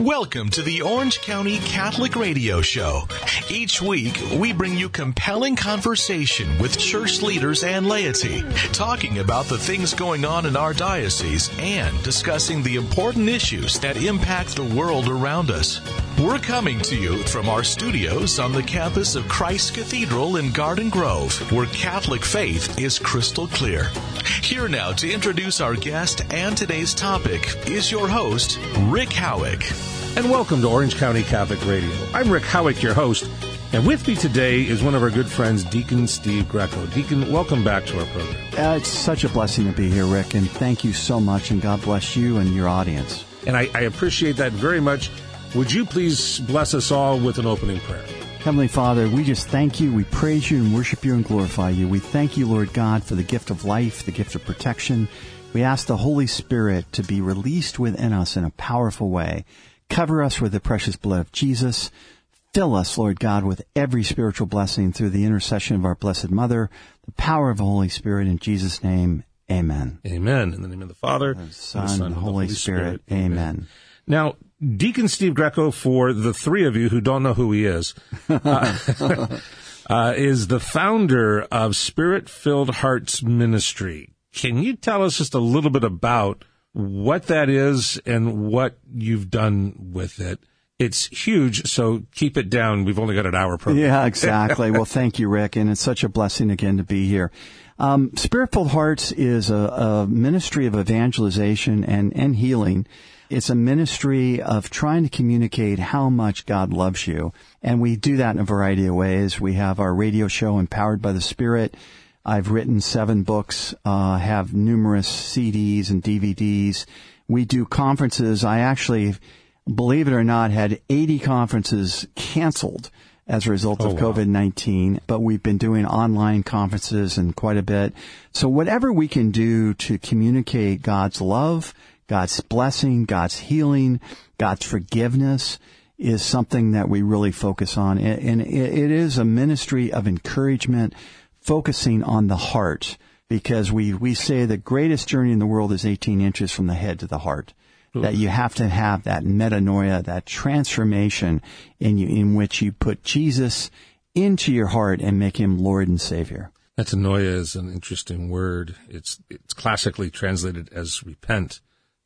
Welcome to the Orange County Catholic Radio Show. Each week, we bring you compelling conversation with church leaders and laity, talking about the things going on in our diocese and discussing the important issues that impact the world around us. We're coming to you from our studios on the campus of Christ Cathedral in Garden Grove, where Catholic faith is crystal clear. Here now to introduce our guest and today's topic is your host, Rick Howick. And welcome to Orange County Catholic Radio. I'm Rick Howick, your host, and with me today is one of our good friends, Deacon Steve Greco. Deacon, welcome back to our program. Uh, it's such a blessing to be here, Rick, and thank you so much, and God bless you and your audience. And I, I appreciate that very much. Would you please bless us all with an opening prayer? Heavenly Father, we just thank you, we praise you and worship you and glorify you. We thank you, Lord God, for the gift of life, the gift of protection. We ask the Holy Spirit to be released within us in a powerful way. Cover us with the precious blood of Jesus. Fill us, Lord God, with every spiritual blessing through the intercession of our Blessed Mother, the power of the Holy Spirit. In Jesus' name, amen. Amen. In the name of the Father, the Son, and the, Son, and the Holy, Holy Spirit. Spirit. Amen. amen. Now, Deacon Steve Greco, for the three of you who don't know who he is, uh, uh, is the founder of Spirit Filled Hearts Ministry. Can you tell us just a little bit about what that is and what you've done with it. It's huge, so keep it down. We've only got an hour program. Yeah, exactly. well, thank you, Rick, and it's such a blessing again to be here. Um, Spirit-filled Hearts is a, a ministry of evangelization and, and healing. It's a ministry of trying to communicate how much God loves you. And we do that in a variety of ways. We have our radio show, Empowered by the Spirit. I've written seven books, uh, have numerous CDs and DVDs. We do conferences. I actually, believe it or not, had 80 conferences canceled as a result of oh, COVID-19, but we've been doing online conferences and quite a bit. So whatever we can do to communicate God's love, God's blessing, God's healing, God's forgiveness is something that we really focus on. And it is a ministry of encouragement, focusing on the heart because we, we say the greatest journey in the world is 18 inches from the head to the heart. Ooh. That you have to have that metanoia, that transformation in you, in which you put Jesus into your heart and make him Lord and Savior. Metanoia is an interesting word. It's, it's classically translated as repent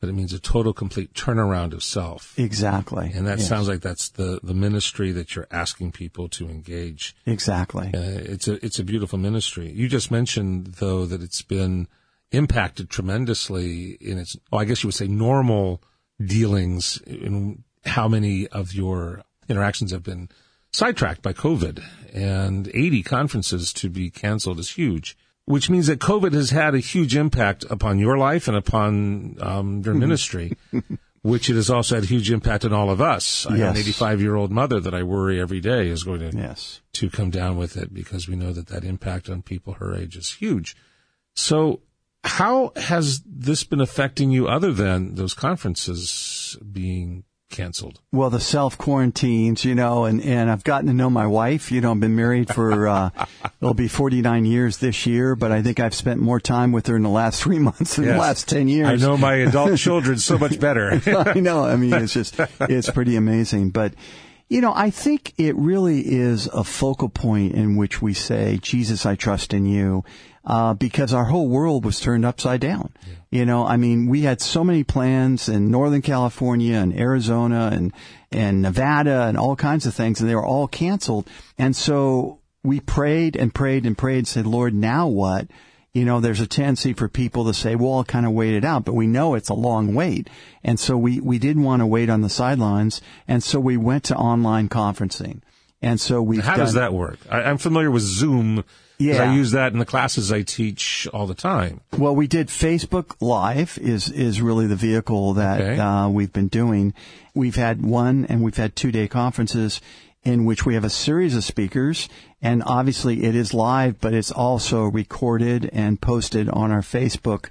but it means a total, complete turnaround of self. Exactly. And that yes. sounds like that's the, the ministry that you're asking people to engage. Exactly. Uh, it's a, it's a beautiful ministry. You just mentioned though that it's been impacted tremendously in its, oh, I guess you would say normal dealings in how many of your interactions have been sidetracked by COVID and 80 conferences to be canceled is huge which means that COVID has had a huge impact upon your life and upon um, your ministry, which it has also had a huge impact on all of us. I yes. have an 85 year old mother that I worry every day is going to yes. to come down with it because we know that that impact on people her age is huge. So, how has this been affecting you other than those conferences being canceled? Well, the self quarantines, you know, and, and I've gotten to know my wife. You know, I've been married for, uh, it'll be 49 years this year, but I think I've spent more time with her in the last three months than yes. the last 10 years. I know my adult children so much better. I know. I mean, it's just, it's pretty amazing. But, you know, I think it really is a focal point in which we say, Jesus, I trust in you uh, because our whole world was turned upside down. Yeah. You know, I mean, we had so many plans in Northern California and Arizona and, and Nevada and all kinds of things, and they were all canceled. And so we prayed and prayed and prayed and said, Lord, now what? You know, there's a tendency for people to say, well, I'll kind of wait it out, but we know it's a long wait. And so we, we didn't want to wait on the sidelines. And so we went to online conferencing. And so we. How done, does that work? I, am familiar with Zoom yeah. I use that in the classes I teach all the time. Well, we did Facebook Live is, is really the vehicle that okay. uh, we've been doing. We've had one and we've had two day conferences in which we have a series of speakers and obviously it is live, but it's also recorded and posted on our Facebook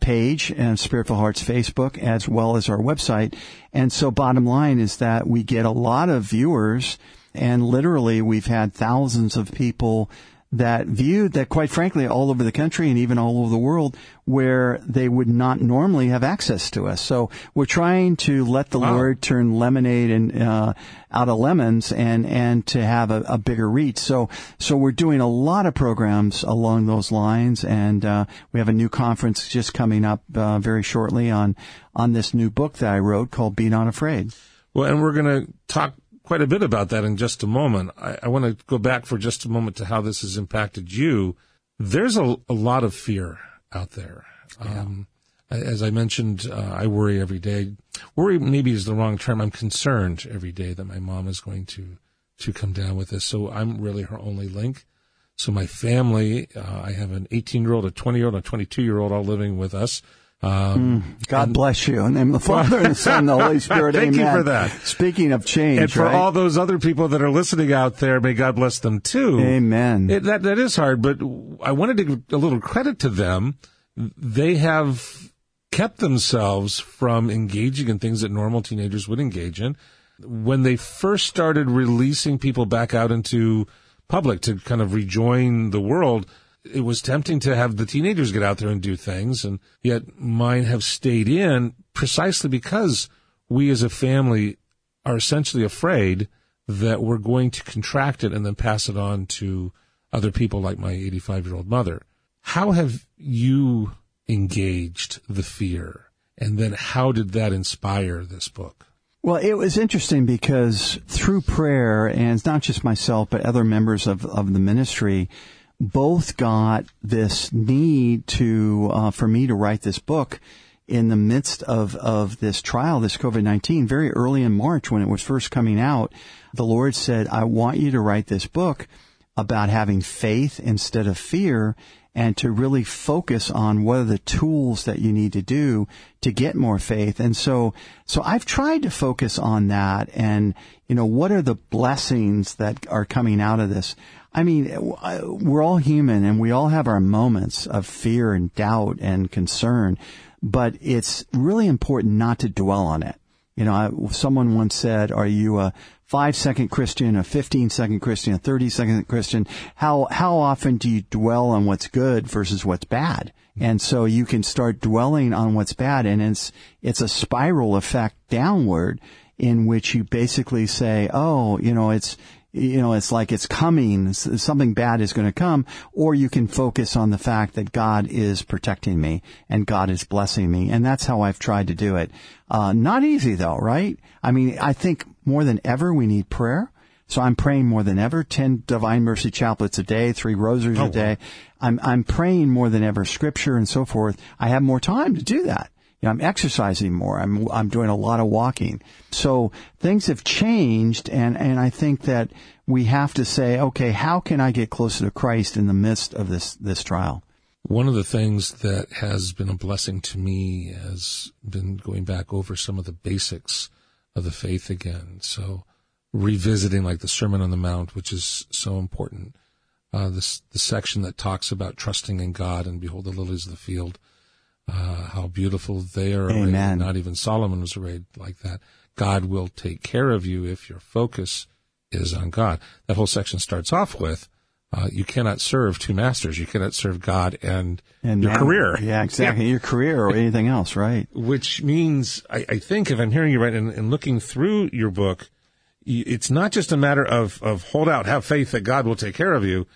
page and Spirit-filled Hearts Facebook as well as our website. And so bottom line is that we get a lot of viewers and literally we've had thousands of people that viewed that quite frankly all over the country and even all over the world where they would not normally have access to us. So we're trying to let the wow. Lord turn lemonade and uh, out of lemons and and to have a, a, bigger reach. So so we're doing a lot of programs along those lines, and uh, we have a new conference just coming up uh, very shortly on on this new book that I wrote called "Be Not Afraid." Well, and we're going to talk quite a bit about that in just a moment. I, I want to go back for just a moment to how this has impacted you. There's a, a lot of fear out there. Yeah. Um, as I mentioned, uh, I worry every day. Worry maybe is the wrong term. I'm concerned every day that my mom is going to to come down with this. So I'm really her only link. So my family, uh, I have an 18 year old, a 20 year old, a 22 year old all living with us. Um, mm, God and, bless you. In the name of the Father and the Son and the Holy Spirit. Thank Amen. you for that. Speaking of change, and for right? all those other people that are listening out there, may God bless them too. Amen. It, that that is hard, but I wanted to give a little credit to them. They have kept themselves from engaging in things that normal teenagers would engage in. When they first started releasing people back out into public to kind of rejoin the world, it was tempting to have the teenagers get out there and do things, and yet mine have stayed in precisely because we as a family are essentially afraid that we're going to contract it and then pass it on to other people like my 85 year old mother. How have you engaged the fear? And then how did that inspire this book? Well, it was interesting because through prayer, and it's not just myself, but other members of, of the ministry, both got this need to uh, for me to write this book in the midst of of this trial, this COVID nineteen, very early in March when it was first coming out. The Lord said, "I want you to write this book about having faith instead of fear." And to really focus on what are the tools that you need to do to get more faith. And so, so I've tried to focus on that and, you know, what are the blessings that are coming out of this? I mean, we're all human and we all have our moments of fear and doubt and concern, but it's really important not to dwell on it. You know, someone once said, are you a five second Christian, a 15 second Christian, a 30 second Christian? How, how often do you dwell on what's good versus what's bad? And so you can start dwelling on what's bad and it's, it's a spiral effect downward in which you basically say, oh, you know, it's, you know, it's like it's coming, something bad is going to come, or you can focus on the fact that God is protecting me and God is blessing me. And that's how I've tried to do it. Uh, not easy though, right? I mean, I think more than ever we need prayer. So I'm praying more than ever, 10 Divine Mercy chaplets a day, three rosaries oh, a day. Wow. I'm, I'm praying more than ever, scripture and so forth. I have more time to do that know, I'm exercising more. I'm I'm doing a lot of walking. So things have changed, and and I think that we have to say, okay, how can I get closer to Christ in the midst of this this trial? One of the things that has been a blessing to me has been going back over some of the basics of the faith again. So revisiting like the Sermon on the Mount, which is so important. Uh, this the section that talks about trusting in God and behold the lilies of the field uh, how beautiful they are arrayed. Amen. Not even Solomon was arrayed like that. God will take care of you if your focus is on God. That whole section starts off with, uh, you cannot serve two masters. You cannot serve God and, and your career. Yeah, exactly. Yeah. Your career or anything else, right? Which means, I, I think, if I'm hearing you right, and, and looking through your book, it's not just a matter of, of hold out, have faith that God will take care of you.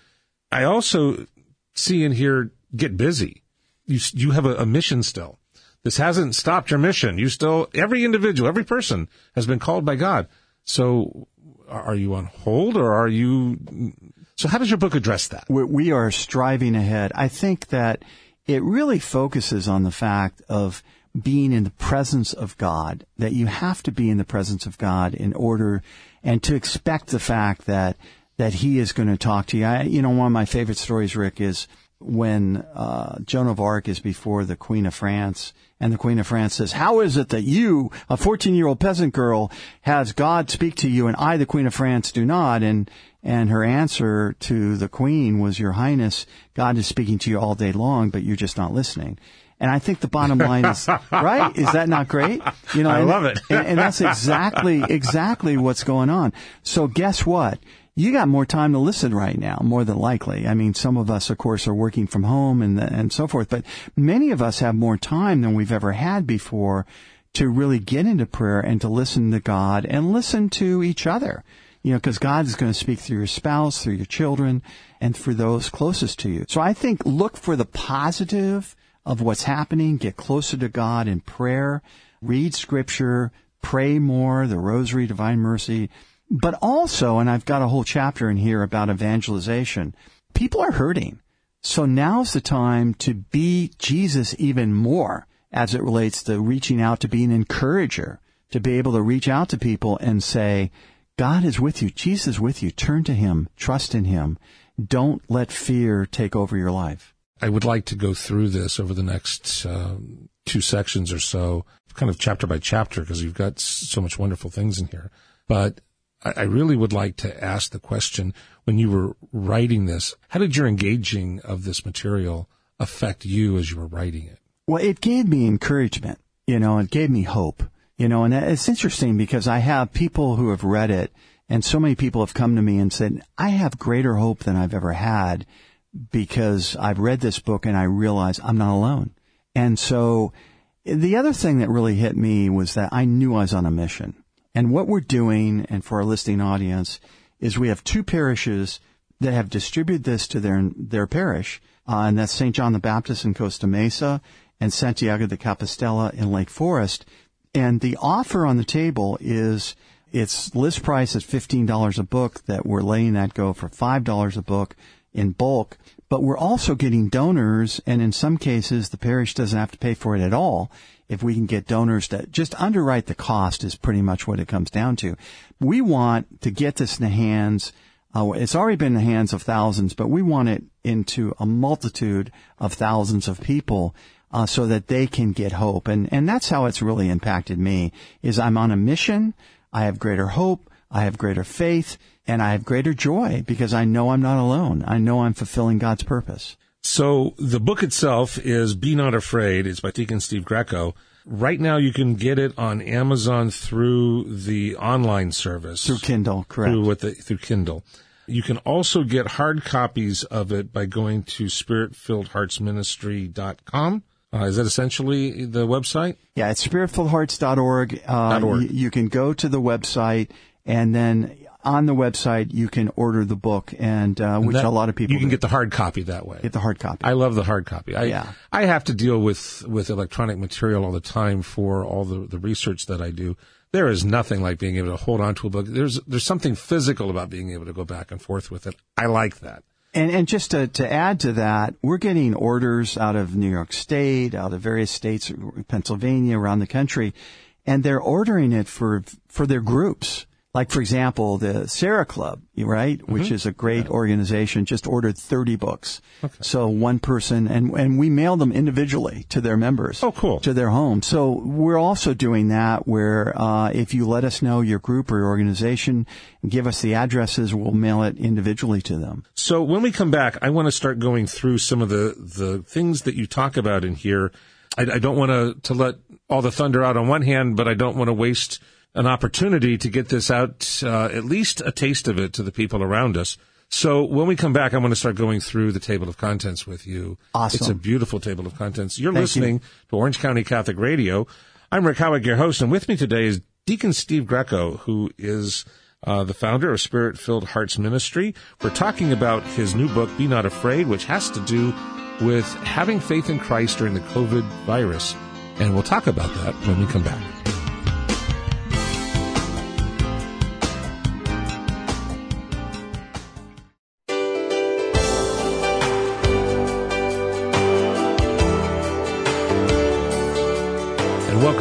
I also see in here, get busy you you have a, a mission still. This hasn't stopped your mission. You still every individual, every person has been called by God. So are you on hold or are you so how does your book address that? We are striving ahead. I think that it really focuses on the fact of being in the presence of God, that you have to be in the presence of God in order and to expect the fact that that he is going to talk to you. I, you know, one of my favorite stories, Rick, is when uh, Joan of Arc is before the Queen of France, and the Queen of France says, "How is it that you, a 14-year-old peasant girl, has God speak to you, and I, the Queen of France, do not?" And and her answer to the Queen was, "Your Highness, God is speaking to you all day long, but you're just not listening." And I think the bottom line is, right? Is that not great? You know, I and, love it. and, and that's exactly, exactly what's going on. So guess what? You got more time to listen right now, more than likely. I mean, some of us, of course, are working from home and, and so forth, but many of us have more time than we've ever had before to really get into prayer and to listen to God and listen to each other. You know, because God is going to speak through your spouse, through your children, and for those closest to you. So I think look for the positive of what's happening, get closer to God in prayer, read scripture, pray more, the rosary, divine mercy, but also, and I've got a whole chapter in here about evangelization, people are hurting. So now's the time to be Jesus even more as it relates to reaching out to be an encourager, to be able to reach out to people and say, God is with you. Jesus is with you. Turn to Him. Trust in Him. Don't let fear take over your life. I would like to go through this over the next uh, two sections or so, kind of chapter by chapter, because you've got so much wonderful things in here. But I really would like to ask the question when you were writing this, how did your engaging of this material affect you as you were writing it? Well, it gave me encouragement, you know, it gave me hope, you know, and it's interesting because I have people who have read it and so many people have come to me and said, I have greater hope than I've ever had because I've read this book and I realize I'm not alone. And so the other thing that really hit me was that I knew I was on a mission. And what we're doing, and for our listening audience, is we have two parishes that have distributed this to their their parish, uh, and that's St. John the Baptist in Costa Mesa and Santiago de Compostela in Lake Forest. And the offer on the table is it's list price is fifteen dollars a book. That we're letting that go for five dollars a book in bulk. But we're also getting donors, and in some cases, the parish doesn't have to pay for it at all if we can get donors to just underwrite the cost is pretty much what it comes down to. We want to get this in the hands. Uh, it's already been in the hands of thousands, but we want it into a multitude of thousands of people uh, so that they can get hope. And and that's how it's really impacted me. Is I'm on a mission. I have greater hope. I have greater faith and I have greater joy because I know I'm not alone. I know I'm fulfilling God's purpose. So the book itself is Be Not Afraid. It's by Deacon Steve Greco. Right now you can get it on Amazon through the online service. Through Kindle, correct. Through, with the, through Kindle. You can also get hard copies of it by going to spiritfilledheartsministry.com. Uh, is that essentially the website? Yeah, it's spiritfilledhearts.org. Uh, .org. You, you can go to the website and then on the website you can order the book, and uh, which that, a lot of people you can do. get the hard copy that way. Get the hard copy. I love the hard copy. I, Yeah. I have to deal with with electronic material all the time for all the the research that I do. There is nothing like being able to hold on to a book. There's there's something physical about being able to go back and forth with it. I like that. And, and just to, to add to that, we're getting orders out of New York State, out of various states, Pennsylvania, around the country, and they're ordering it for for their groups. Like for example, the Serra Club, right, Mm-hmm. which is a great organization, just ordered 30 books. Okay. So one person, and and we mail them individually to their members. Oh, cool. To their home. So we're also doing that where uh, if you let us know your group or your organization, give us the addresses, we'll mail it individually to them. So when we come back, I want to start going through some of the the things that you talk about in here. I, I don't want to to let all the thunder out on one hand, but I don't want to waste an opportunity to get this out, uh, at least a taste of it to the people around us. So when we come back, I want to start going through the table of contents with you. Awesome. It's a beautiful table of contents. You're Thank listening to Orange County Catholic Radio. I'm Rick Howick, your host, and with me today is Deacon Steve Greco, who is uh, the founder of Spirit Filled Hearts Ministry. We're talking about his new book, Be Not Afraid, which has to do with having faith in Christ during the COVID virus. And we'll talk about that when we come back.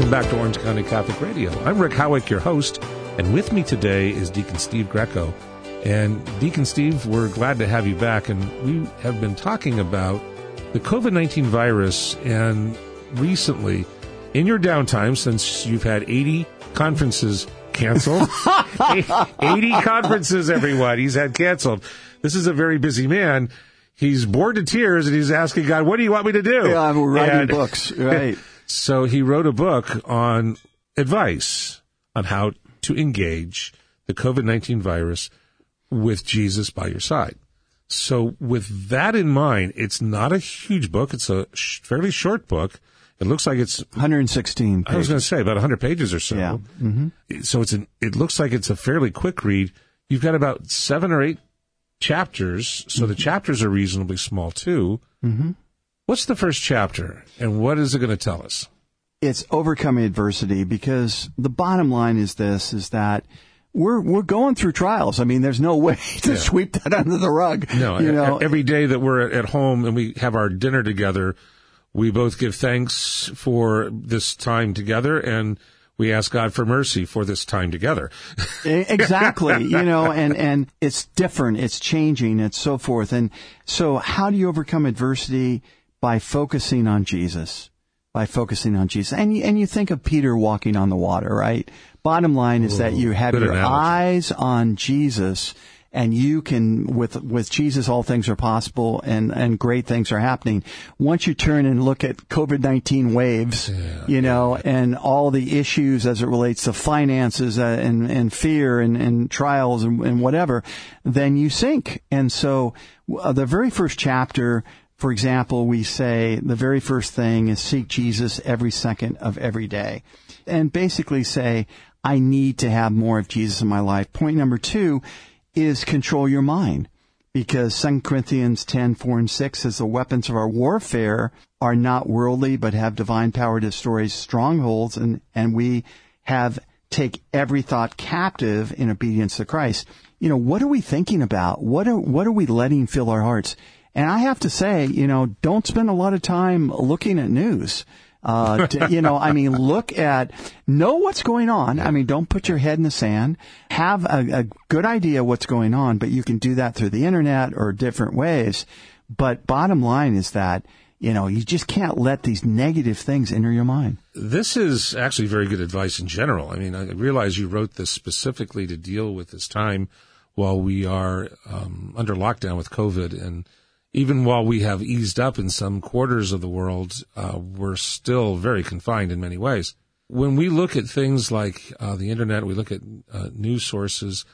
Welcome back to Orange County Catholic Radio. I'm Rick Howick, your host, and with me today is Deacon Steve Greco. And Deacon Steve, we're glad to have you back. And we have been talking about the COVID 19 virus. And recently, in your downtime, since you've had 80 conferences canceled, 80 conferences, everyone, he's had canceled. This is a very busy man. He's bored to tears and he's asking God, what do you want me to do? Yeah, I'm writing And- books, right? So he wrote a book on advice on how to engage the COVID 19 virus with Jesus by your side. So with that in mind, it's not a huge book. It's a sh- fairly short book. It looks like it's 116 I was going to say about 100 pages or so. Yeah. Mm-hmm. So it's an, it looks like it's a fairly quick read. You've got about seven or eight chapters. So the chapters are reasonably small too. Mm-hmm. What's the first chapter and what is it going to tell us? it's overcoming adversity because the bottom line is this is that we're we're going through trials. I mean, there's no way to sweep that under the rug. No, you know, every day that we're at home and we have our dinner together, we both give thanks for this time together and we ask God for mercy for this time together. Exactly you know and and it's different it's changing it's so forth and so how do you overcome adversity by focusing on jesus by focusing on jesus. And you, and you think of peter walking on the water right? Bottom line is that you have your analogy. eyes on jesus and you can with with Jesus all things are possible and and great things are happening. Once you turn and look at COVID-19 waves you know and all the issues as it relates to finances uh, and and fear and and trials and, and whatever then you sink. And so uh, the very first chapter for example, we say the very first thing is seek Jesus every second of every day. And basically say, I need to have more of Jesus in my life. Point number two is control your mind. Because 2 Corinthians 10, 4 and 6 says the weapons of our warfare are not worldly, but have divine power to destroy strongholds and, and we have take every thought captive in obedience to Christ. You know, what are we thinking about? What are, what are we letting fill our hearts? And I have to say, you know, don't spend a lot of time looking at news. Uh, to, you know, I mean, look at, know what's going on. I mean, don't put your head in the sand. Have a, a good idea what's going on, but you can do that through the internet or different ways. But bottom line is that, you know, you just can't let these negative things enter your mind. This is actually very good advice in general. I mean, I realize you wrote this specifically to deal with this time while we are um, under lockdown with COVID. And even while we have eased up in some quarters of the world, uh, we're still very confined in many ways. When we look at things like uh, the internet, we look at uh, news sources.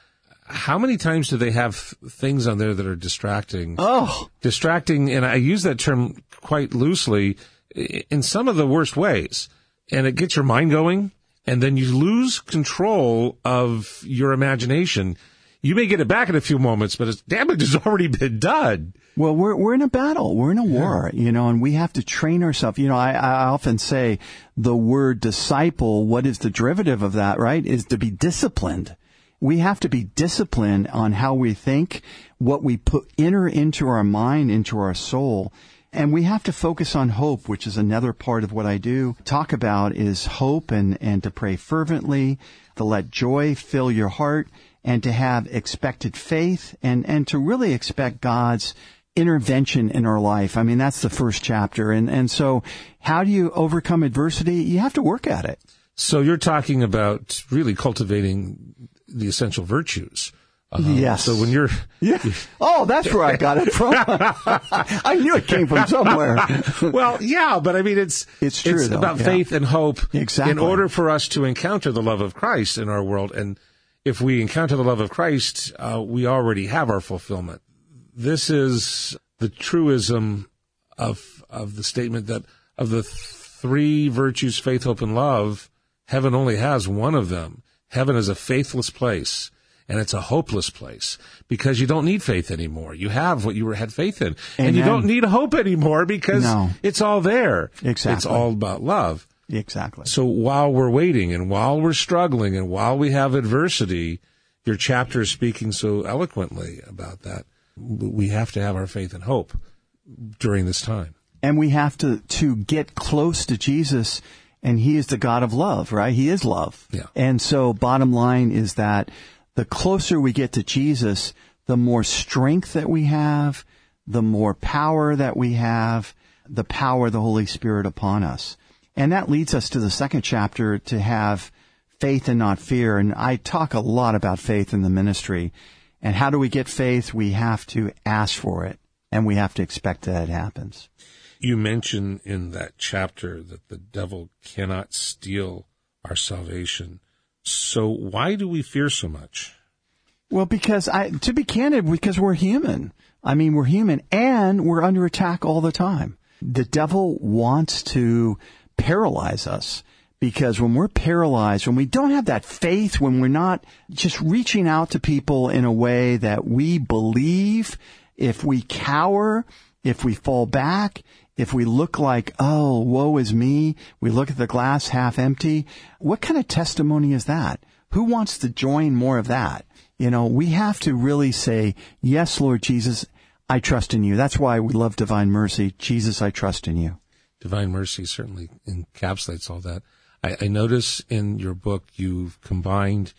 How many times do they have things on there that are distracting? Oh, distracting, and I use that term quite loosely in some of the worst ways. And it gets your mind going, and then you lose control of your imagination. You may get it back in a few moments, but its damage has already been done. Well, we're we're in a battle. We're in a war, you know, and we have to train ourselves. You know, I, I often say the word disciple. What is the derivative of that? Right? Is to be disciplined. We have to be disciplined on how we think, what we put enter into our mind, into our soul. And we have to focus on hope, which is another part of what I do. Talk about is hope and, and to pray fervently, to let joy fill your heart, and to have expected faith and, and to really expect God's intervention in our life. I mean, that's the first chapter. And, and so how do you overcome adversity? You have to work at it. So you're talking about really cultivating the essential virtues. Uh, Yes. So when you're, Yeah. Oh, that's where I got it from. I knew it came from somewhere. well, yeah, but I mean, it's It's true, though, about yeah. faith and hope. Exactly. In order for us to encounter the love of Christ in our world, and if we encounter the love of Christ, uh, we already have our fulfillment. This is the truism of of the statement that of the three virtues, faith, hope, and love, heaven only has one of them. Heaven is a faithless place. And it's a hopeless place because you don't need faith anymore. You have what you were had faith in, and you don't need hope anymore because No. it's all there. Exactly. It's all about love. Exactly. So while we're waiting and while we're struggling and while we have adversity, your chapter is speaking so eloquently about that. We have to have our faith and hope during this time. and we have to to get close to Jesus and he is the God of love, right? He is love. Yeah. And so bottom line is that the closer we get to Jesus, the more strength that we have, the more power that we have, the power of the Holy Spirit upon us. And that leads us to the second chapter to have faith and not fear. And I talk a lot about faith in the ministry. And how do we get faith? We have to ask for it and we have to expect that it happens. You mention in that chapter that the devil cannot steal our salvation. So why do we fear so much? Well, because I, to be candid, because we're human. I mean, we're human and we're under attack all the time. The devil wants to paralyze us because when we're paralyzed, when we don't have that faith, when we're not just reaching out to people in a way that we believe, if we cower, if we fall back, if we look like, oh, woe is me, we look at the glass half empty, what kind of testimony is that? Who wants to join more of that? You know, we have to really say, yes, Lord Jesus, I trust in you. That's why we love divine mercy. Jesus, I trust in you. Divine mercy certainly encapsulates all that. I, I notice in your book you've combined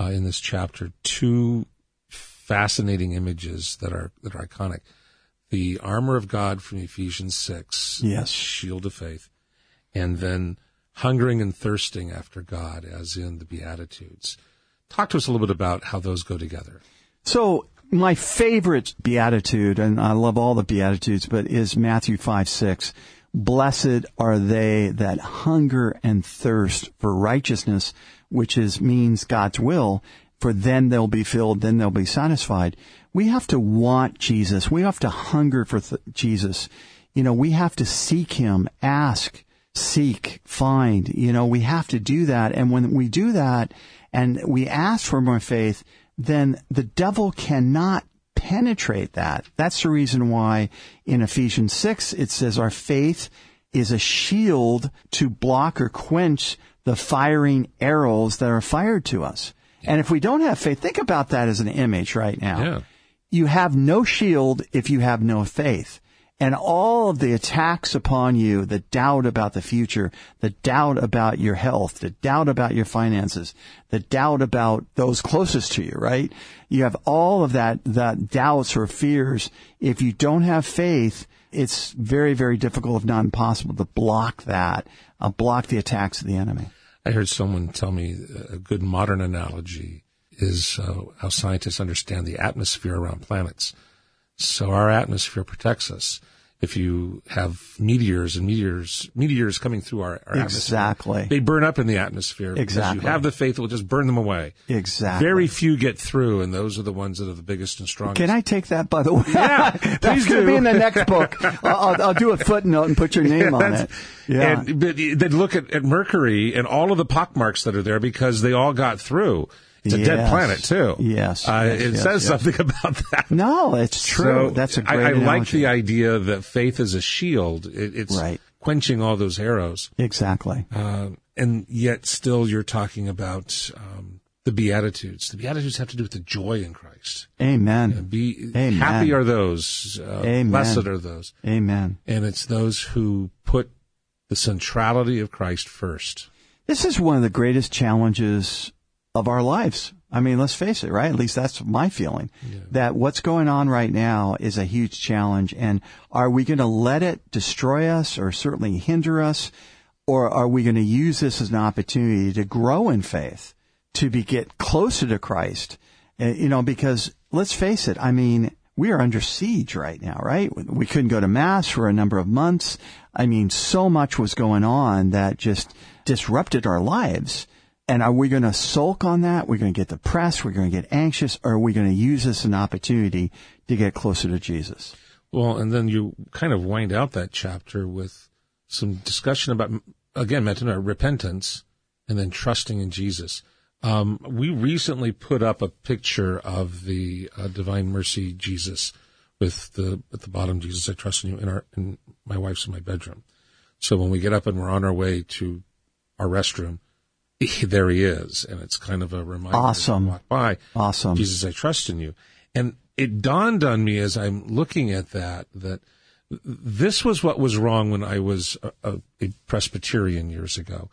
uh, in this chapter two fascinating images that are that are iconic. The armor of God from Ephesians six, yes, shield of faith, and then hungering and thirsting after God, as in the Beatitudes. Talk to us a little bit about how those go together. So my favorite beatitude, and I love all the beatitudes, but is Matthew five six. Blessed are they that hunger and thirst for righteousness, which is means God's will, for then they'll be filled, then they'll be satisfied. We have to want Jesus. We have to hunger for th- Jesus. You know, we have to seek Him, ask, seek, find. You know, we have to do that. And when we do that and we ask for more faith, then the devil cannot penetrate that. That's the reason why in Ephesians 6 it says our faith is a shield to block or quench the firing arrows that are fired to us. And if we don't have faith, think about that as an image right now. Yeah. You have no shield if you have no faith. And all of the attacks upon you, the doubt about the future, the doubt about your health, the doubt about your finances, the doubt about those closest to you, right? You have all of that, that doubts or fears. If you don't have faith, it's very, very difficult, if not impossible, to block that, uh, block the attacks of the enemy. I heard someone tell me a good modern analogy is uh, how scientists understand the atmosphere around planets. So our atmosphere protects us. If you have meteors and meteors, meteors coming through our, our exactly. atmosphere, they burn up in the atmosphere. Exactly. you have the faith, it will just burn them away. Exactly. Very few get through, and those are the ones that are the biggest and strongest. Can I take that, by the way? Yeah, That's going to be in the next book. I'll, I'll, do a footnote and put your name on it. Yeah. And, but then look at, at Mercury and all of the pockmarks that are there because they all got through. It's a yes. dead planet too. Yes, uh, yes it yes, says something about that. No, it's true. So That's a great. I, I like the idea that faith is a shield. It, it's Right. quenching all those arrows, Exactly. uh, and yet still you're talking about um, the beatitudes. The beatitudes have to do with the joy in Christ. Amen. Be Amen. happy are those. Uh, Amen. Blessed are those, Amen. and it's those who put the centrality of Christ first. This is one of the greatest challenges of our lives. I mean, let's face it, right? At least that's my feeling. That what's going on right now is a huge challenge. And are we going to let it destroy us or certainly hinder us? Or are we going to use this as an opportunity to grow in faith, to be get closer to Christ? Uh, you know, because let's face it, I mean, we are under siege right now, right? We couldn't go to mass for a number of months. I mean, so much was going on that just disrupted our lives. And are we going to sulk on that? We're going to get depressed. We're going to get anxious. Or are we going to use this as an opportunity to get closer to Jesus? Well, and then you kind of wind out that chapter with some discussion about, again, metanoia, repentance, and then trusting in Jesus. Um, we recently put up a picture of the uh, Divine Mercy Jesus with the at the bottom Jesus I trust in you in our in my wife's in my bedroom. So when we get up and we're on our way to our restroom, there he is, and it's kind of a reminder. Awesome. Walk by. Awesome. Jesus, I trust in you. And it dawned on me as I'm looking at that that this was what was wrong when I was a, a, a Presbyterian years ago.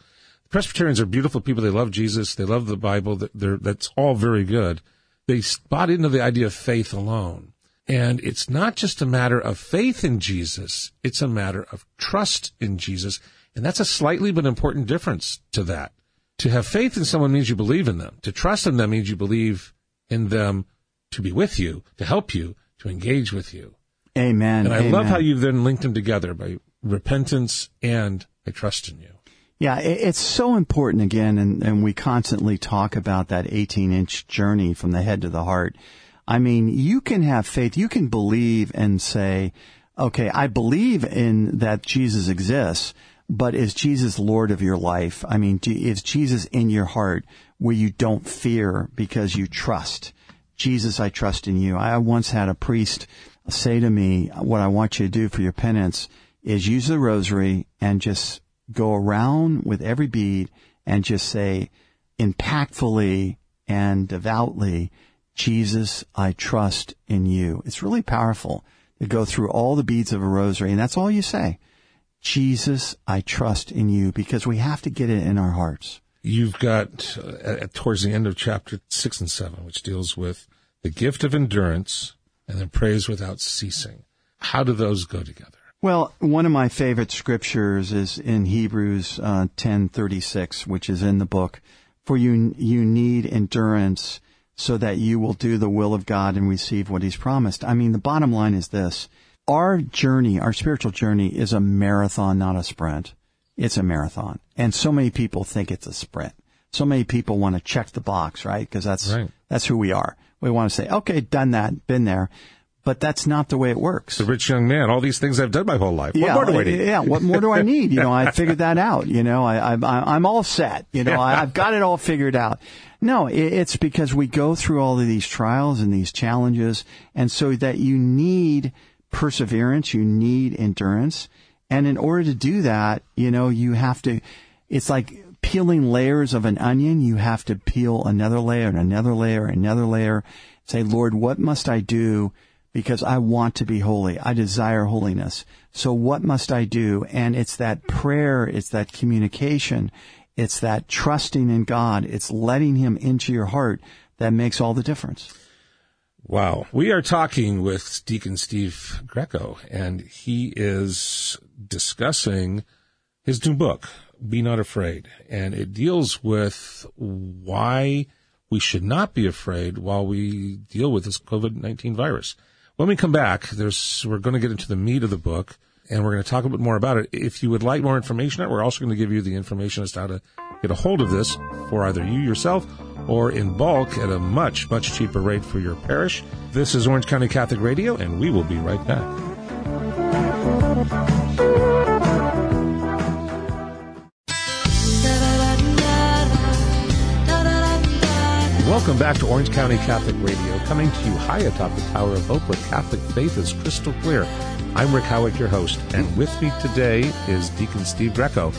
Presbyterians are beautiful people. They love Jesus. They love the Bible. They're, that's all very good. They bought into the idea of faith alone. And it's not just a matter of faith in Jesus. It's a matter of trust in Jesus. And that's a slightly but important difference to that. To have faith in someone means you believe in them. To trust in them means you believe in them to be with you, to help you, to engage with you. Amen. And I Amen. love how you've then linked them together by repentance and I trust in you. Yeah, it's so important again, and, and we constantly talk about that 18 inch journey from the head to the heart. I mean, you can have faith, you can believe and say, okay, I believe in that Jesus exists, but is Jesus Lord of your life? I mean, is Jesus in your heart where you don't fear because you trust? Jesus, I trust in you. I once had a priest say to me, what I want you to do for your penance is use the rosary and just go around with every bead and just say impactfully and devoutly, Jesus, I trust in you. It's really powerful to go through all the beads of a rosary and that's all you say. Jesus, I trust in you because we have to get it in our hearts. You've got uh, towards the end of chapter six and seven, which deals with the gift of endurance and then praise without ceasing. How do those go together? Well, one of my favorite scriptures is in Hebrews uh, 10:36, which is in the book. For you you need endurance so that you will do the will of God and receive what he's promised. I mean, the bottom line is this. Our journey, our spiritual journey is a marathon, not a sprint. It's a marathon. And so many people think it's a sprint. So many people want to check the box, right? Because that's, right. that's who we are. We want to say, okay, done that, been there but that's not the way it works. The rich young man, all these things I've done my whole life. Yeah, what more do I need? Yeah, what more do I need? You know, I figured that out. You know, I, I, I'm all set. You know, I, I've got it all figured out. No, it's because we go through all of these trials and these challenges, and so that you need perseverance, you need endurance, and in order to do that, you know, you have to. It's like peeling layers of an onion. You have to peel another layer and another layer, and another layer. Say, Lord, what must I do? because I want to be holy. I desire holiness. So what must I do? And it's that prayer, it's that communication, it's that trusting in God, it's letting Him into your heart that makes all the difference. Wow. We are talking with Deacon Steve Greco, and he is discussing his new book, Be Not Afraid. And it deals with why we should not be afraid while we deal with this COVID-19 virus. When we come back, there's, we're going to get into the meat of the book and we're going to talk a bit more about it. If you would like more information, we're also going to give you the information as to how to get a hold of this for either you yourself or in bulk at a much, much cheaper rate for your parish. This is Orange County Catholic Radio and we will be right back. Welcome back to Orange County Catholic Radio, coming to you high atop the Tower of Hope where Catholic faith is crystal clear. I'm Rick Howick, your host, and with me today is Deacon Steve Greco,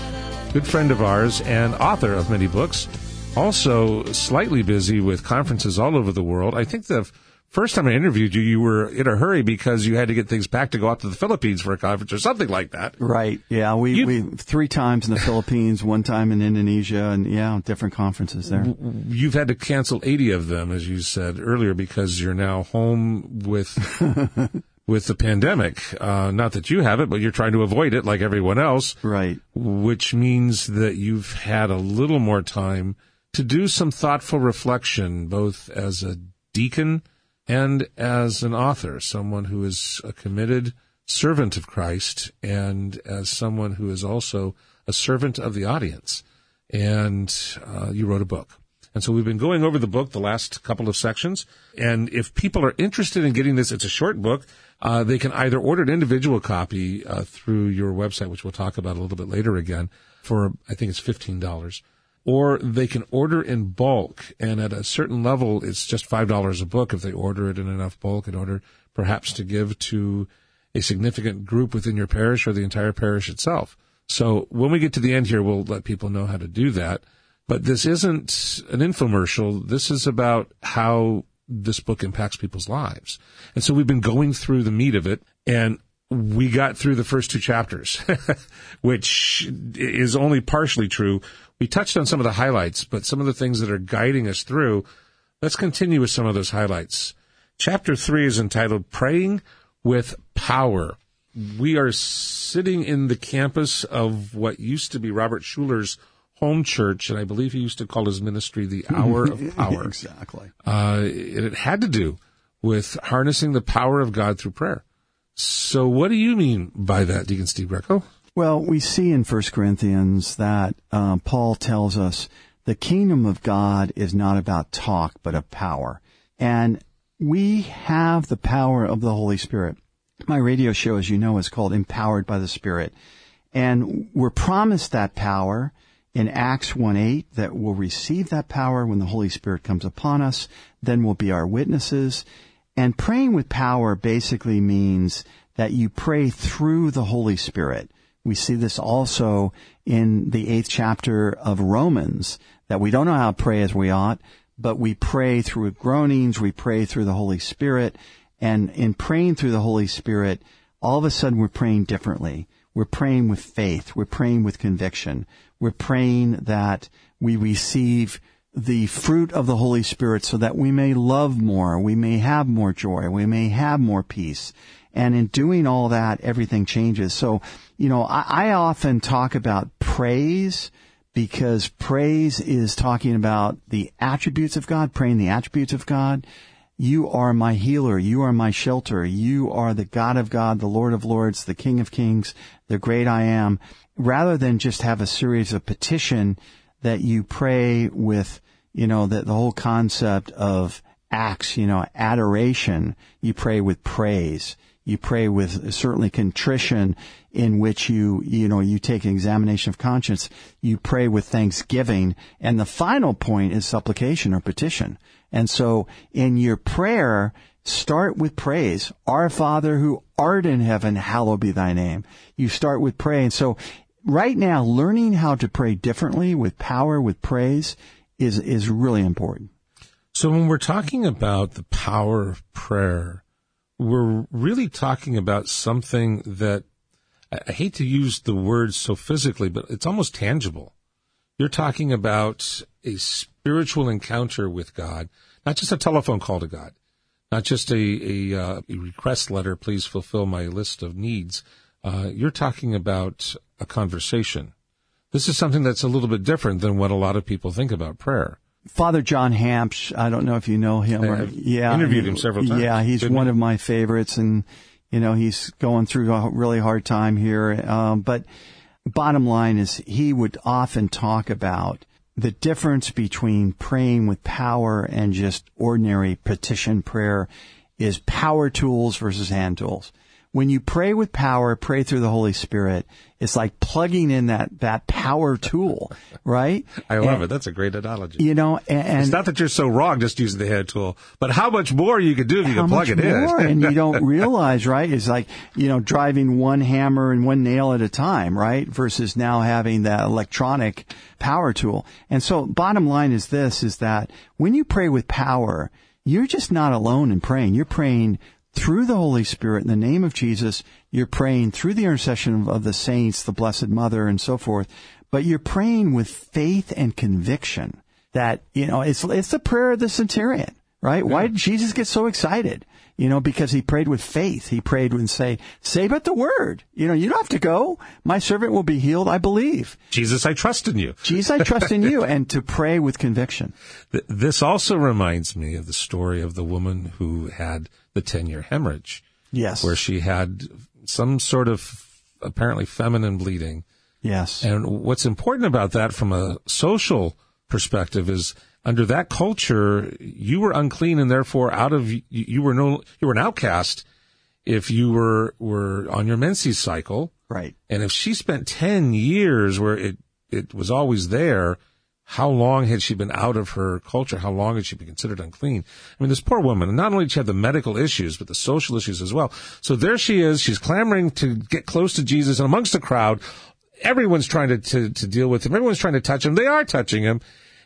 good friend of ours and author of many books, also slightly busy with conferences all over the world. I think the First time I interviewed you, you were in a hurry because you had to get things packed to go out to the Philippines for a conference or something like that. Right. Yeah. We, you, we three times in the Philippines, one time in Indonesia, and yeah, different conferences there. You've had to cancel 80 of them, as you said earlier, because you're now home with. with the pandemic. Uh, not that you have it, but you're trying to avoid it like everyone else. Right. Which means that you've had a little more time to do some thoughtful reflection, both as a deacon and as an author, someone who is a committed servant of Christ and as someone who is also a servant of the audience. And uh, you wrote a book. And so we've been going over the book the last couple of sections. And if people are interested in getting this, it's a short book. Uh, they can either order an individual copy uh, through your website, which we'll talk about a little bit later again, for I think it's fifteen dollars or they can order in bulk. And at a certain level, it's just $5 a book if they order it in enough bulk in order perhaps to give to a significant group within your parish or the entire parish itself. So when we get to the end here, we'll let people know how to do that. But this isn't an infomercial. This is about how this book impacts people's lives. And so we've been going through the meat of it and we got through the first two chapters, which is only partially true we touched on some of the highlights, but some of the things that are guiding us through, let's continue with some of those highlights. Chapter three is entitled Praying with Power. We are sitting in the campus of what used to be Robert Schuller's home church, and I believe he used to call his ministry the Hour of Power. exactly. Uh, it had to do with harnessing the power of God through prayer. So, what do you mean by that, Deacon Steve Greco? Well, we see in 1 Corinthians that uh, Paul tells us the kingdom of God is not about talk, but of power. And we have the power of the Holy Spirit. My radio show, as you know, is called Empowered by the Spirit. And we're promised that power in Acts 1-8 that we'll receive that power when the Holy Spirit comes upon us. Then we'll be our witnesses. And praying with power basically means that you pray through the Holy Spirit. We see this also in the eighth chapter of Romans, that we don't know how to pray as we ought, but we pray through groanings, we pray through the Holy Spirit, and in praying through the Holy Spirit, all of a sudden we're praying differently. We're praying with faith. We're praying with conviction. We're praying that we receive the fruit of the Holy Spirit so that we may love more, we may have more joy, we may have more peace. And in doing all that, everything changes. So, you know, I, I often talk about praise because praise is talking about the attributes of God, praying the attributes of God. You are my healer. You are my shelter. You are the God of God, the Lord of Lords, the King of Kings, the great I am. Rather than just have a series of petition that you pray with, you know, that the whole concept of acts, you know, adoration, you pray with praise. You pray with certainly contrition in which you, you know, you take an examination of conscience. You pray with thanksgiving. And the final point is supplication or petition. And so in your prayer, start with praise. Our Father who art in heaven, hallowed be thy name. You start with praise. And so right now, learning how to pray differently with power, with praise is, is really important. So when we're talking about the power of prayer, we're really talking about something that I hate to use the word so physically, but it's almost tangible. You're talking about a spiritual encounter with God, not just a telephone call to God, not just a, a, uh, a request letter, please fulfill my list of needs. Uh, you're talking about a conversation. This is something that's a little bit different than what a lot of people think about prayer. Father John Hampsch, I don't know if you know him. Or, yeah, interviewed him several times. Yeah, he's one of my favorites, and you know he's going through a really hard time here. Um, but bottom line is, he would often talk about the difference between praying with power and just ordinary petition prayer is power tools versus hand tools when you pray with power, pray through the Holy Spirit, it's like plugging in that, that power tool, right? I love and, it. That's a great analogy. You know, and, it's not that you're so wrong just using the hand tool, but how much more you could do if you could plug it more? in. and you don't realize, right? It's like, you know, driving one hammer and one nail at a time, right? Versus now having that electronic power tool. And so bottom line is this, is that when you pray with power, you're just not alone in praying. You're praying through the Holy Spirit in the name of Jesus. You're praying through the intercession of the saints, the Blessed Mother, and so forth. But you're praying with faith and conviction that, you know, it's, it's the prayer of the centurion, right? Yeah. Why did Jesus get so excited? You know, because he prayed with faith. He prayed and say, say but the word. You know, you don't have to go. My servant will be healed. I believe. Jesus, I trust in you. Jesus, I trust in you. And to pray with conviction. This also reminds me of the story of the woman who had the 10 year hemorrhage. Yes. Where she had some sort of apparently feminine bleeding. Yes. And what's important about that from a social perspective is under that culture, you were unclean and therefore out of, you were no, you were an outcast if you were, were on your menses cycle. Right. And if she spent 10 years where it, it was always there, how long had she been out of her culture? How long had she been considered unclean? I mean, this poor woman, not only did she have the medical issues, but the social issues as well. So there she is. She's clamoring to get close to Jesus and amongst the crowd, everyone's trying to, to, to deal with him. Everyone's trying to touch him. They are touching him.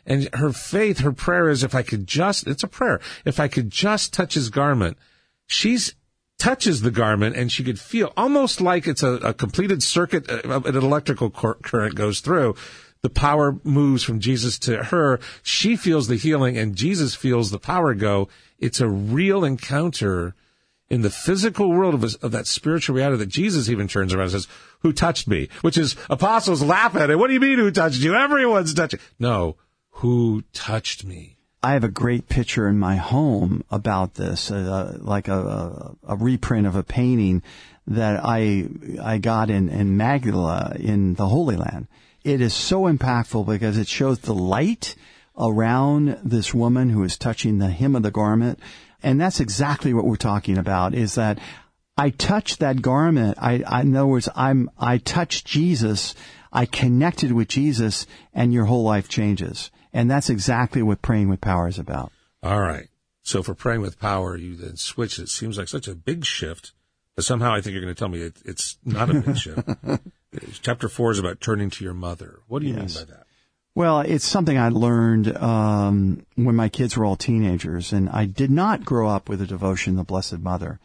And her faith, her prayer is if I could just, it's a prayer. If I could just touch his garment, she's touches the garment and she could feel almost like it's a, a completed circuit, uh, an electrical current goes through the power moves from Jesus to her. She feels the healing and Jesus feels the power go. It's a real encounter in the physical world of, of, that spiritual reality that Jesus even turns around and says, who touched me? Which is apostles laugh at it. What do you mean who touched you? Everyone's touching. No, who touched me? I have a great picture in my home about this, uh, like a, a, a, reprint of a painting that I I got in, in Magdala in the Holy Land. It is so impactful because it shows the light around this woman who is touching the hem of the garment. And that's exactly what we're talking about is that I touch that garment. I, I, in other words, I'm, I touch Jesus. I connected with Jesus and your whole life changes. And that's exactly what praying with power is about. All right. So for praying with power, you then switch. It seems like such a big shift, but somehow I think you're going to tell me it, it's not a big shift. Chapter four is about turning to your mother. What do you yes. mean by that? Well, it's something I learned um, when my kids were all teenagers, and I did not grow up with a devotion to the Blessed Mother.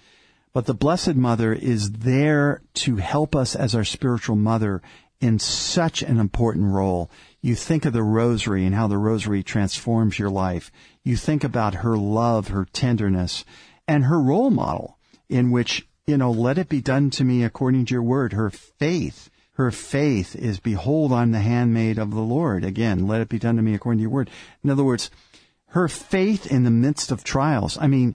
But the Blessed Mother is there to help us as our spiritual mother in such an important role. You think of the rosary and how the rosary transforms your life. You think about her love, her tenderness, and her role model in which, you know, let it be done to me according to your word, her faith. Her faith is, behold, I'm the handmaid of the Lord. Again, let it be done to me according to your word. In other words, her faith in the midst of trials. I mean,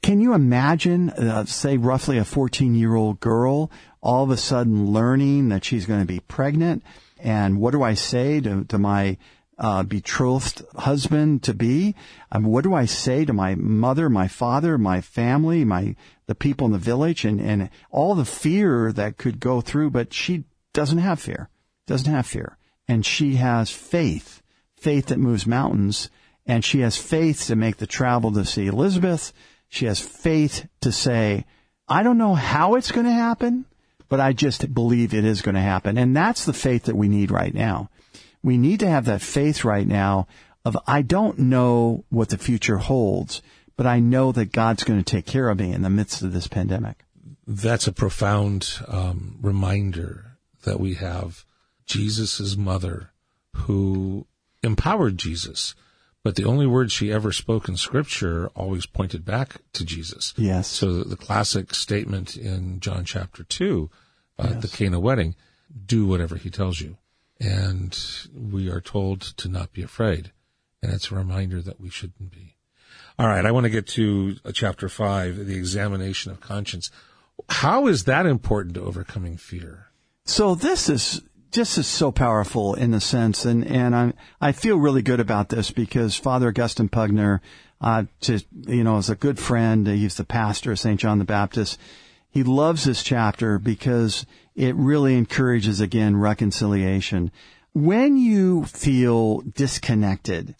can you imagine, uh, say, roughly a 14 year old girl all of a sudden learning that she's going to be pregnant? And what do I say to, to my uh, betrothed husband to be? Um, what do I say to my mother, my father, my family, my the people in the village, and and all the fear that could go through? But she doesn't have fear, doesn't have fear, and she has faith, faith that moves mountains, and she has faith to make the travel to see Elizabeth she has faith to say, I don't know how it's going to happen, but I just believe it is going to happen. And that's the faith that we need right now. We need to have that faith right now of, I don't know what the future holds, but I know that God's going to take care of me in the midst of this pandemic. That's a profound um, reminder that we have Jesus' mother who empowered Jesus but the only words she ever spoke in scripture always pointed back to Jesus. Yes. So the, classic statement in John chapter 2, uh, yes. the Cana wedding, do whatever he tells you. And we are told to not be afraid. And it's a reminder that we shouldn't be. All right. I want to get to uh, chapter five, the examination of conscience. How is that important to overcoming fear? So this is just is so powerful in the sense, and and I I feel really good about this because Father Augustine Puchner, uh, just you know, is a good friend. He's the pastor of St. John the Baptist. He loves this chapter because it really encourages again reconciliation. When you feel disconnected,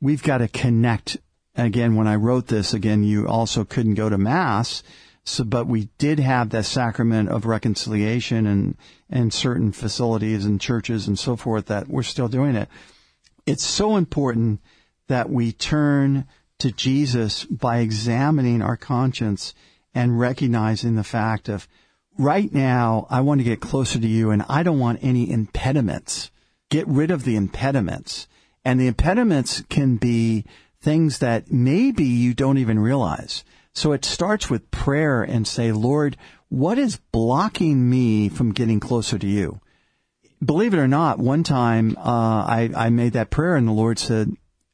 we've got to connect. Again, when I wrote this, again, you also couldn't go to mass so, but we did have that sacrament of reconciliation and, and certain facilities and churches and so forth that we're still doing it. It's so important that we turn to Jesus by examining our conscience and recognizing the fact of right now, I want to get closer to you and I don't want any impediments. Get rid of the impediments. And the impediments can be things that maybe you don't even realize. So it starts with prayer and say, Lord, what is blocking me from getting closer to you? Believe it or not, one time uh, I, I made that prayer and the Lord said,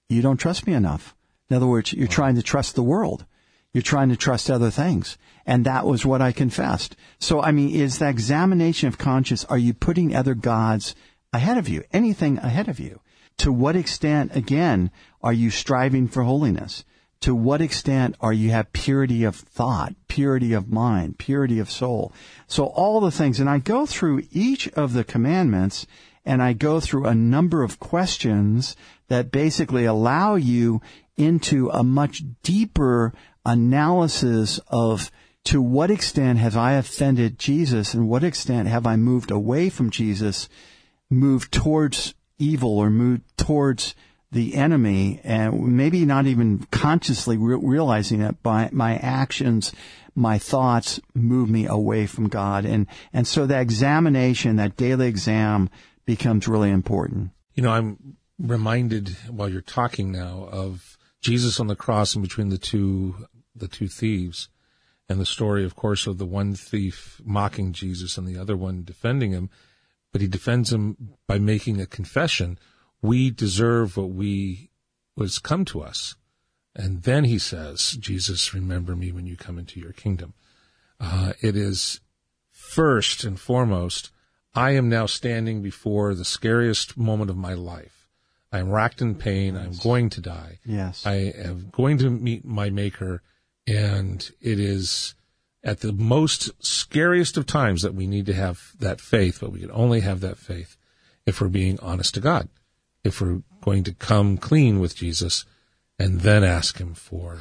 you don't trust me enough. In other words, you're trying to trust the world. You're trying to trust other things. And that was what I confessed. So, I mean, is the examination of conscience, are you putting other gods ahead of you? Anything ahead of you? To what extent, again, are you striving for holiness? to what extent are you have purity of thought, purity of mind, purity of soul. So all the things, and I go through each of the commandments and I go through a number of questions that basically allow you into a much deeper analysis of to what extent have I offended Jesus and what extent have I moved away from Jesus, moved towards evil or moved towards the enemy and maybe not even consciously re- realizing that by my actions, my thoughts move me away from God. And, and so that examination, that daily exam becomes really important. You know, I'm reminded while you're talking now of Jesus on the cross and between the two, the two thieves and the story, of course, of the one thief mocking Jesus and the other one defending him. But he defends him by making a confession we deserve what we was come to us. And then he says, Jesus, remember me when you come into your kingdom. Uh, it is first and foremost, I am now standing before the scariest moment of my life. I am racked in pain. Yes. I'm going to die. Yes. I am going to meet my maker. And it is at the most scariest of times that we need to have that faith, but we can only have that faith if we're being honest to God, if we're going to come clean with Jesus and then ask him for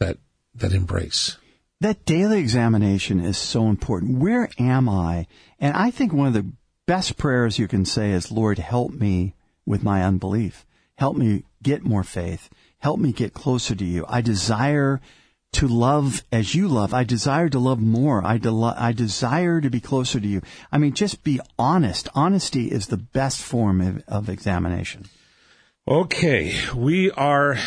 that, that embrace. That daily examination is so important. Where am I? And I think one of the best prayers you can say is, Lord, help me with my unbelief. Help me get more faith. Help me get closer to you. I desire to love as you love. I desire to love more. I, de- I desire to be closer to you. I mean, just be honest. Honesty is the best form of, of examination. Okay, we are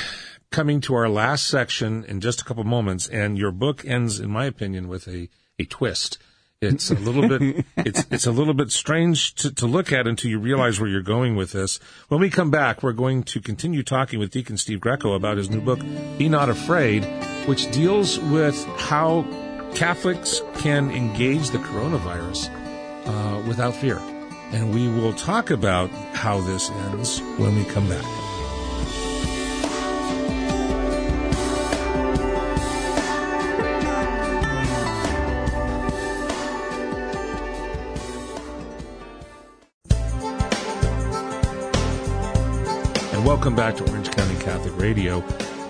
coming to our last section in just a couple moments, and your book ends, in my opinion, with a, a twist. It's a little bit it's it's a little bit strange to, to look at until you realize where you're going with this. When we come back, we're going to continue talking with Deacon Steve Greco about his new book, Be Not Afraid, which deals with how Catholics can engage the coronavirus uh, without fear. And we will talk about how this ends when we come back. Welcome back to Orange County Catholic Radio.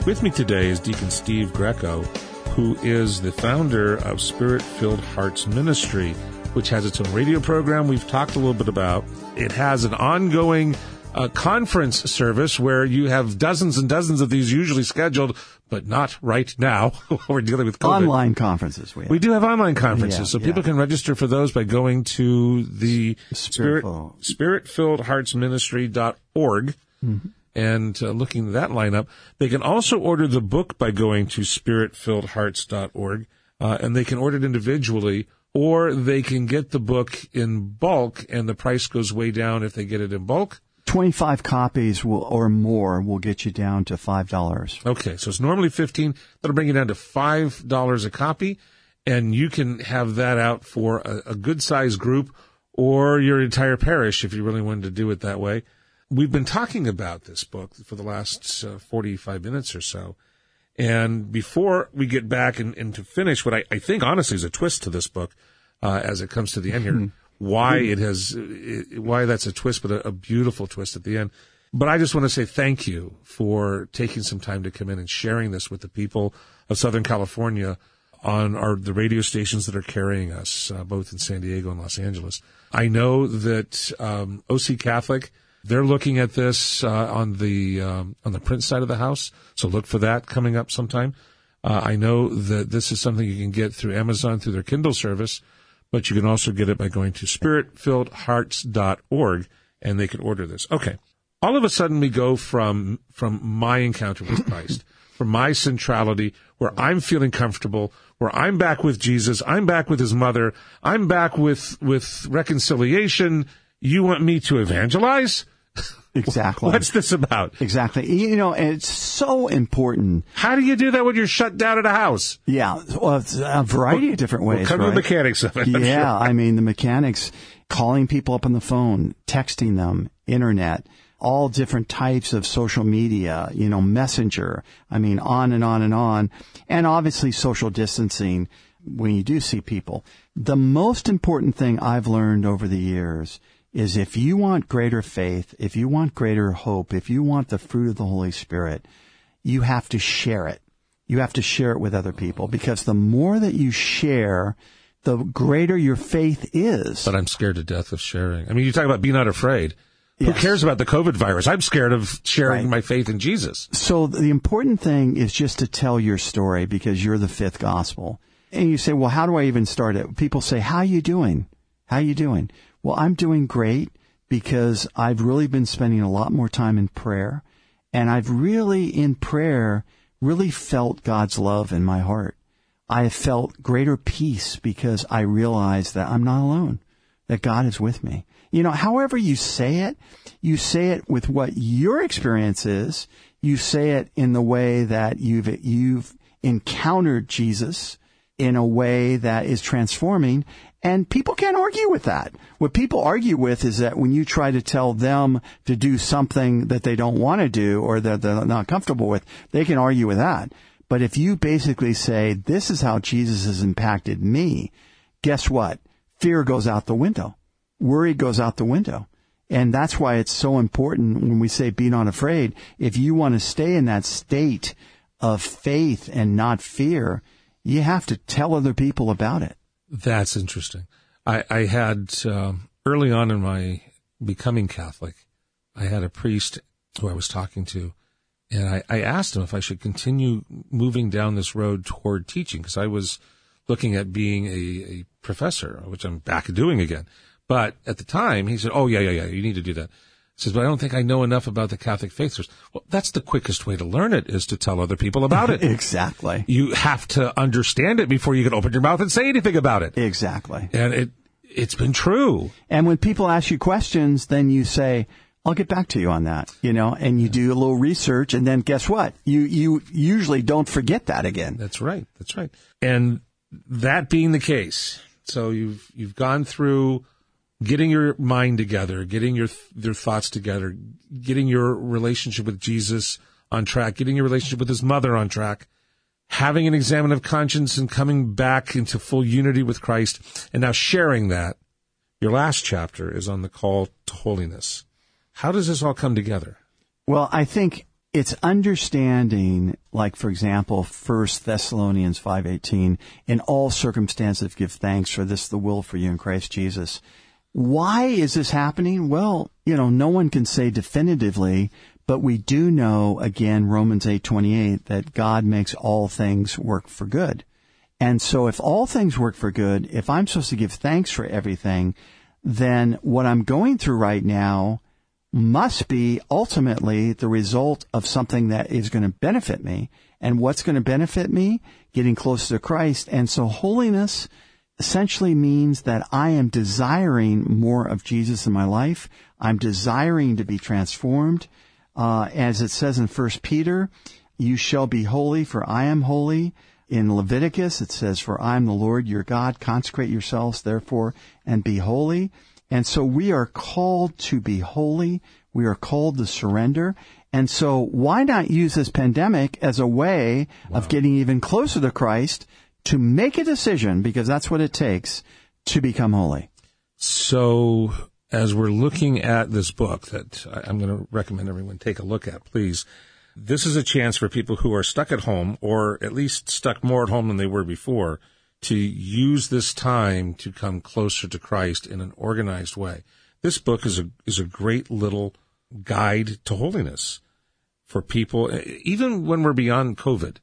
With me today is Deacon Steve Greco, who is the founder of Spirit Filled Hearts Ministry which has its own radio program we've talked a little bit about. It has an ongoing uh, conference service where you have dozens and dozens of these usually scheduled, but not right now. We're dealing with COVID. Online conferences. We, we do have online conferences, yeah, so yeah. people can register for those by going to the Spirit, spiritfilledheartsministry.org. Mm-hmm. And uh, looking at that lineup, they can also order the book by going to spiritfilledhearts.org, uh, and they can order it individually or they can get the book in bulk and the price goes way down if they get it in bulk. 25 copies will, or more will get you down to $5. Okay, so it's normally 15. That'll bring you down to $5 a copy and you can have that out for a, a good sized group or your entire parish if you really wanted to do it that way. We've been talking about this book for the last uh, 45 minutes or so. And before we get back and, and to finish what I, I, think honestly is a twist to this book, uh, as it comes to the end here, hmm. why it has, it, why that's a twist, but a, a, beautiful twist at the end. But I just want to say thank you for taking some time to come in and sharing this with the people of Southern California on our, the radio stations that are carrying us, uh, both in San Diego and Los Angeles. I know that, um, OC Catholic, they're looking at this uh, on the um, on the print side of the house, so look for that coming up sometime. Uh, I know that this is something you can get through Amazon through their Kindle service, but you can also get it by going to spiritfilledhearts.org and they can order this. Okay. All of a sudden we go from from my encounter with Christ, from my centrality, where I'm feeling comfortable, where I'm back with Jesus, I'm back with his mother, I'm back with with reconciliation. You want me to evangelize? Exactly. What's this about? Exactly. You know, it's so important. How do you do that when you're shut down at a house? Yeah, well, it's a variety of different ways. Well, come right? to the mechanics of it. I'm yeah, sure. I mean the mechanics, calling people up on the phone, texting them, internet, all different types of social media, you know, messenger. I mean, on and on and on, and obviously social distancing when you do see people. The most important thing I've learned over the years is if you want greater faith, if you want greater hope, if you want the fruit of the Holy Spirit, you have to share it. You have to share it with other people because the more that you share, the greater your faith is. But I'm scared to death of sharing. I mean, you talk about be not afraid. Yes. Who cares about the COVID virus? I'm scared of sharing right. my faith in Jesus. So the important thing is just to tell your story because you're the fifth gospel. And you say, well, how do I even start it? People say, how are you doing? How are you doing? Well, I'm doing great because I've really been spending a lot more time in prayer and I've really in prayer really felt God's love in my heart. I have felt greater peace because I realize that I'm not alone, that God is with me. You know, however you say it, you say it with what your experience is. You say it in the way that you've, you've encountered Jesus in a way that is transforming and people can't argue with that. What people argue with is that when you try to tell them to do something that they don't want to do or that they're not comfortable with, they can argue with that. But if you basically say, this is how Jesus has impacted me, guess what? Fear goes out the window. Worry goes out the window. And that's why it's so important when we say be not afraid. If you want to stay in that state of faith and not fear, you have to tell other people about it. That's interesting. I, I had um, early on in my becoming Catholic, I had a priest who I was talking to, and I, I asked him if I should continue moving down this road toward teaching because I was looking at being a, a professor, which I'm back doing again. But at the time, he said, "Oh yeah, yeah, yeah, you need to do that." Says, but I don't think I know enough about the Catholic faith. Well, that's the quickest way to learn it is to tell other people about it. exactly. You have to understand it before you can open your mouth and say anything about it. Exactly. And it, it's been true. And when people ask you questions, then you say, I'll get back to you on that, you know, and you do a little research and then guess what? You, you usually don't forget that again. That's right. That's right. And that being the case, so you've, you've gone through getting your mind together, getting your your thoughts together, getting your relationship with Jesus on track, getting your relationship with his mother on track, having an examine of conscience and coming back into full unity with Christ, and now sharing that. Your last chapter is on the call to holiness. How does this all come together? Well, I think it's understanding, like for example, First Thessalonians five eighteen. In all circumstances, give thanks, for this is the will for you in Christ Jesus. Why is this happening? Well, you know, no one can say definitively, but we do know again Romans 8:28 that God makes all things work for good. And so if all things work for good, if I'm supposed to give thanks for everything, then what I'm going through right now must be ultimately the result of something that is going to benefit me. And what's going to benefit me? Getting closer to Christ. And so holiness essentially means that I am desiring more of Jesus in my life. I'm desiring to be transformed. Uh, as it says in First Peter, you shall be holy, for I am holy. In Leviticus, it says, for I am the Lord your God. Consecrate yourselves, therefore, and be holy. And so we are called to be holy. We are called to surrender. And so why not use this pandemic as a way wow. of getting even closer to Christ to make a decision, because that's what it takes, to become holy. So, as we're looking at this book that I'm going to recommend everyone take a look at, please, this is a chance for people who are stuck at home, or at least stuck more at home than they were before, to use this time to come closer to Christ in an organized way. This book is a is a great little guide to holiness for people, even when we're beyond COVID.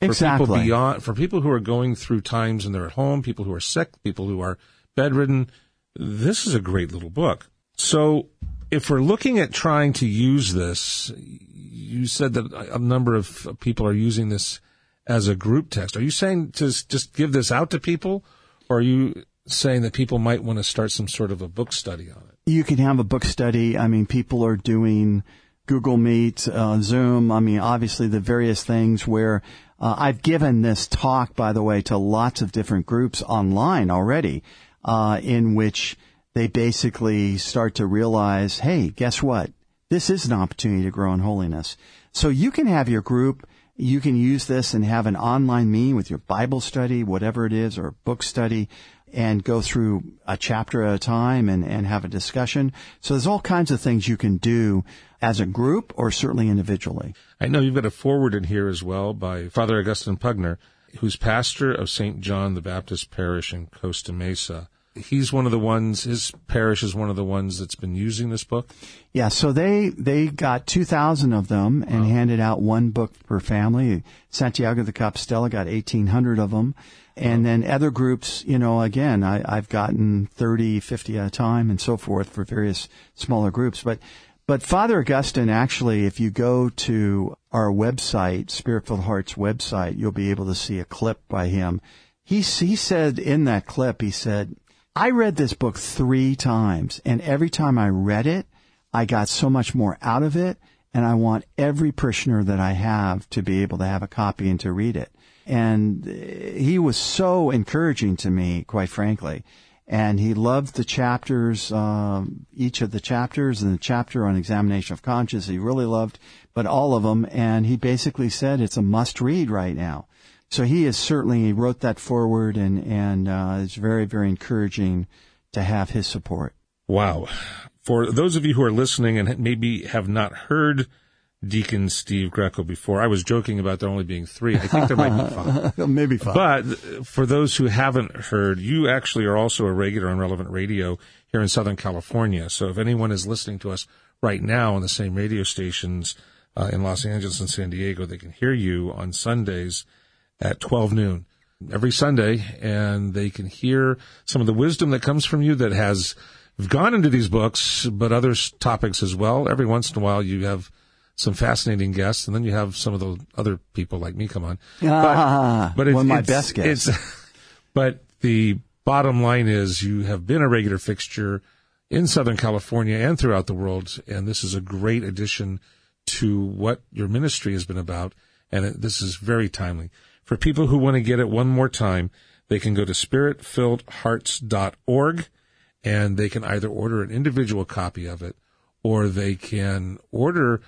Exactly. For people beyond, for people who are going through times and they're at home, people who are sick, people who are bedridden, this is a great little book. So if we're looking at trying to use this, you said that a number of people are using this as a group text. Are you saying to just give this out to people or are you saying that people might want to start some sort of a book study on it? You can have a book study. I mean, people are doing Google Meet, uh, Zoom. I mean, obviously the various things where uh, I've given this talk, by the way, to lots of different groups online already, uh, in which they basically start to realize, hey, guess what? This is an opportunity to grow in holiness. So you can have your group, you can use this and have an online meeting with your Bible study, whatever it is, or book study, and go through a chapter at a time and, and have a discussion. So there's all kinds of things you can do as a group or certainly individually. I know you've got a forward in here as well by Father Augustine Puchner, who's pastor of St. John the Baptist Parish in Costa Mesa. He's one of the ones, his parish is one of the ones that's been using this book. Yeah, so they, they got 2,000 of them and wow. handed out one book per family. Santiago de Compostela got 1,800 of them. And wow. then other groups, you know, again, I, I've gotten 30, 50 at a time and so forth for various smaller groups. But but Father Augustine, actually, if you go to our website, Spirit-Filled Hearts website, you'll be able to see a clip by him. He, he said in that clip, he said, I read this book three times, and every time I read it, I got so much more out of it, and I want every parishioner that I have to be able to have a copy and to read it. And he was so encouraging to me, quite frankly. And he loved the chapters, um, each of the chapters, and the chapter on examination of conscience. He really loved, but all of them. And he basically said it's a must read right now. So he is certainly he wrote that forward, and and uh, it's very very encouraging to have his support. Wow. For those of you who are listening and maybe have not heard Deacon Steve Greco before. I was joking about there only being three. I think there might be five. Maybe five. But for those who haven't heard, you actually are also a regular on Relevant Radio here in Southern California. So if anyone is listening to us right now on the same radio stations uh, in Los Angeles and San Diego, they can hear you on Sundays at 12 noon every Sunday, and they can hear some of the wisdom that comes from you that has gone into these books, but other topics as well. Every once in a while, you have some fascinating guests, and then you have some of the other people like me come on. Ah, but, but one of my best guests. but the bottom line is you have been a regular fixture in Southern California and throughout the world, and this is a great addition to what your ministry has been about, and it, this is very timely. For people who want to get it one more time, they can go to spiritfilledhearts.org and they can either order an individual copy of it or they can order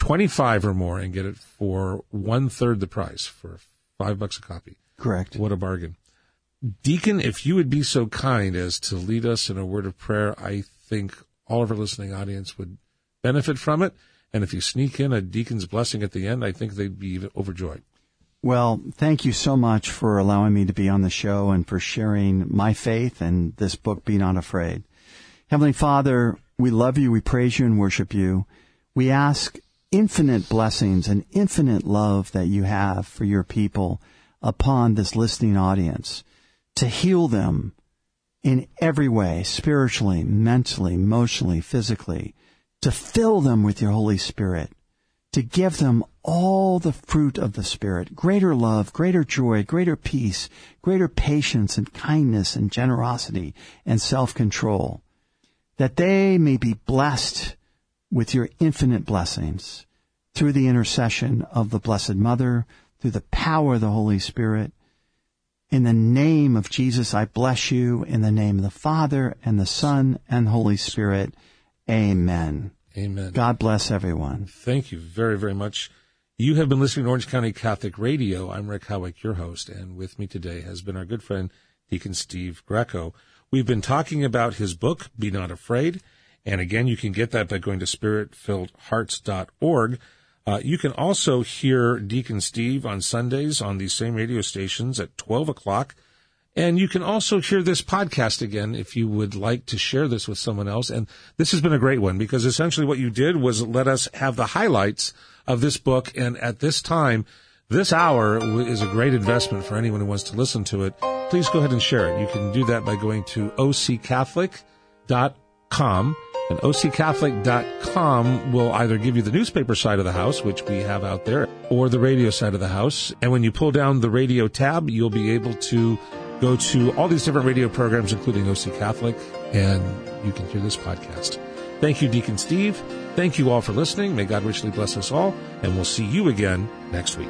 25 or more and get it for one third the price for five bucks a copy. Correct. What a bargain. Deacon, if you would be so kind as to lead us in a word of prayer, I think all of our listening audience would benefit from it. And if you sneak in a deacon's blessing at the end, I think they'd be overjoyed. Well, thank you so much for allowing me to be on the show and for sharing my faith and this book, Be Not Afraid. Heavenly Father, we love you, we praise you, and worship you. We ask infinite blessings and infinite love that you have for your people upon this listening audience to heal them in every way, spiritually, mentally, emotionally, physically, to fill them with your Holy Spirit, to give them all the fruit of the Spirit, greater love, greater joy, greater peace, greater patience and kindness and generosity and self-control, that they may be blessed with your infinite blessings through the intercession of the Blessed Mother, through the power of the Holy Spirit. In the name of Jesus, I bless you. In the name of the Father and the Son and Holy Spirit. Amen. Amen. God bless everyone. Thank you very, very much. You have been listening to Orange County Catholic Radio. I'm Rick Howick, your host, and with me today has been our good friend, Deacon Steve Greco. We've been talking about his book, Be Not Afraid. And again, you can get that by going to spiritfilledhearts.org. Uh, you can also hear Deacon Steve on Sundays on these same radio stations at 12 o'clock. And you can also hear this podcast again if you would like to share this with someone else. And this has been a great one because essentially what you did was let us have the highlights of this book. And at this time, this hour is a great investment for anyone who wants to listen to it. Please go ahead and share it. You can do that by going to occatholic.com and occatholic.com will either give you the newspaper side of the house, which we have out there, or the radio side of the house. And when you pull down the radio tab, you'll be able to go to all these different radio programs, including OC Catholic, and you can hear this podcast. Thank you, Deacon Steve. Thank you all for listening. May God richly bless us all, and we'll see you again next week.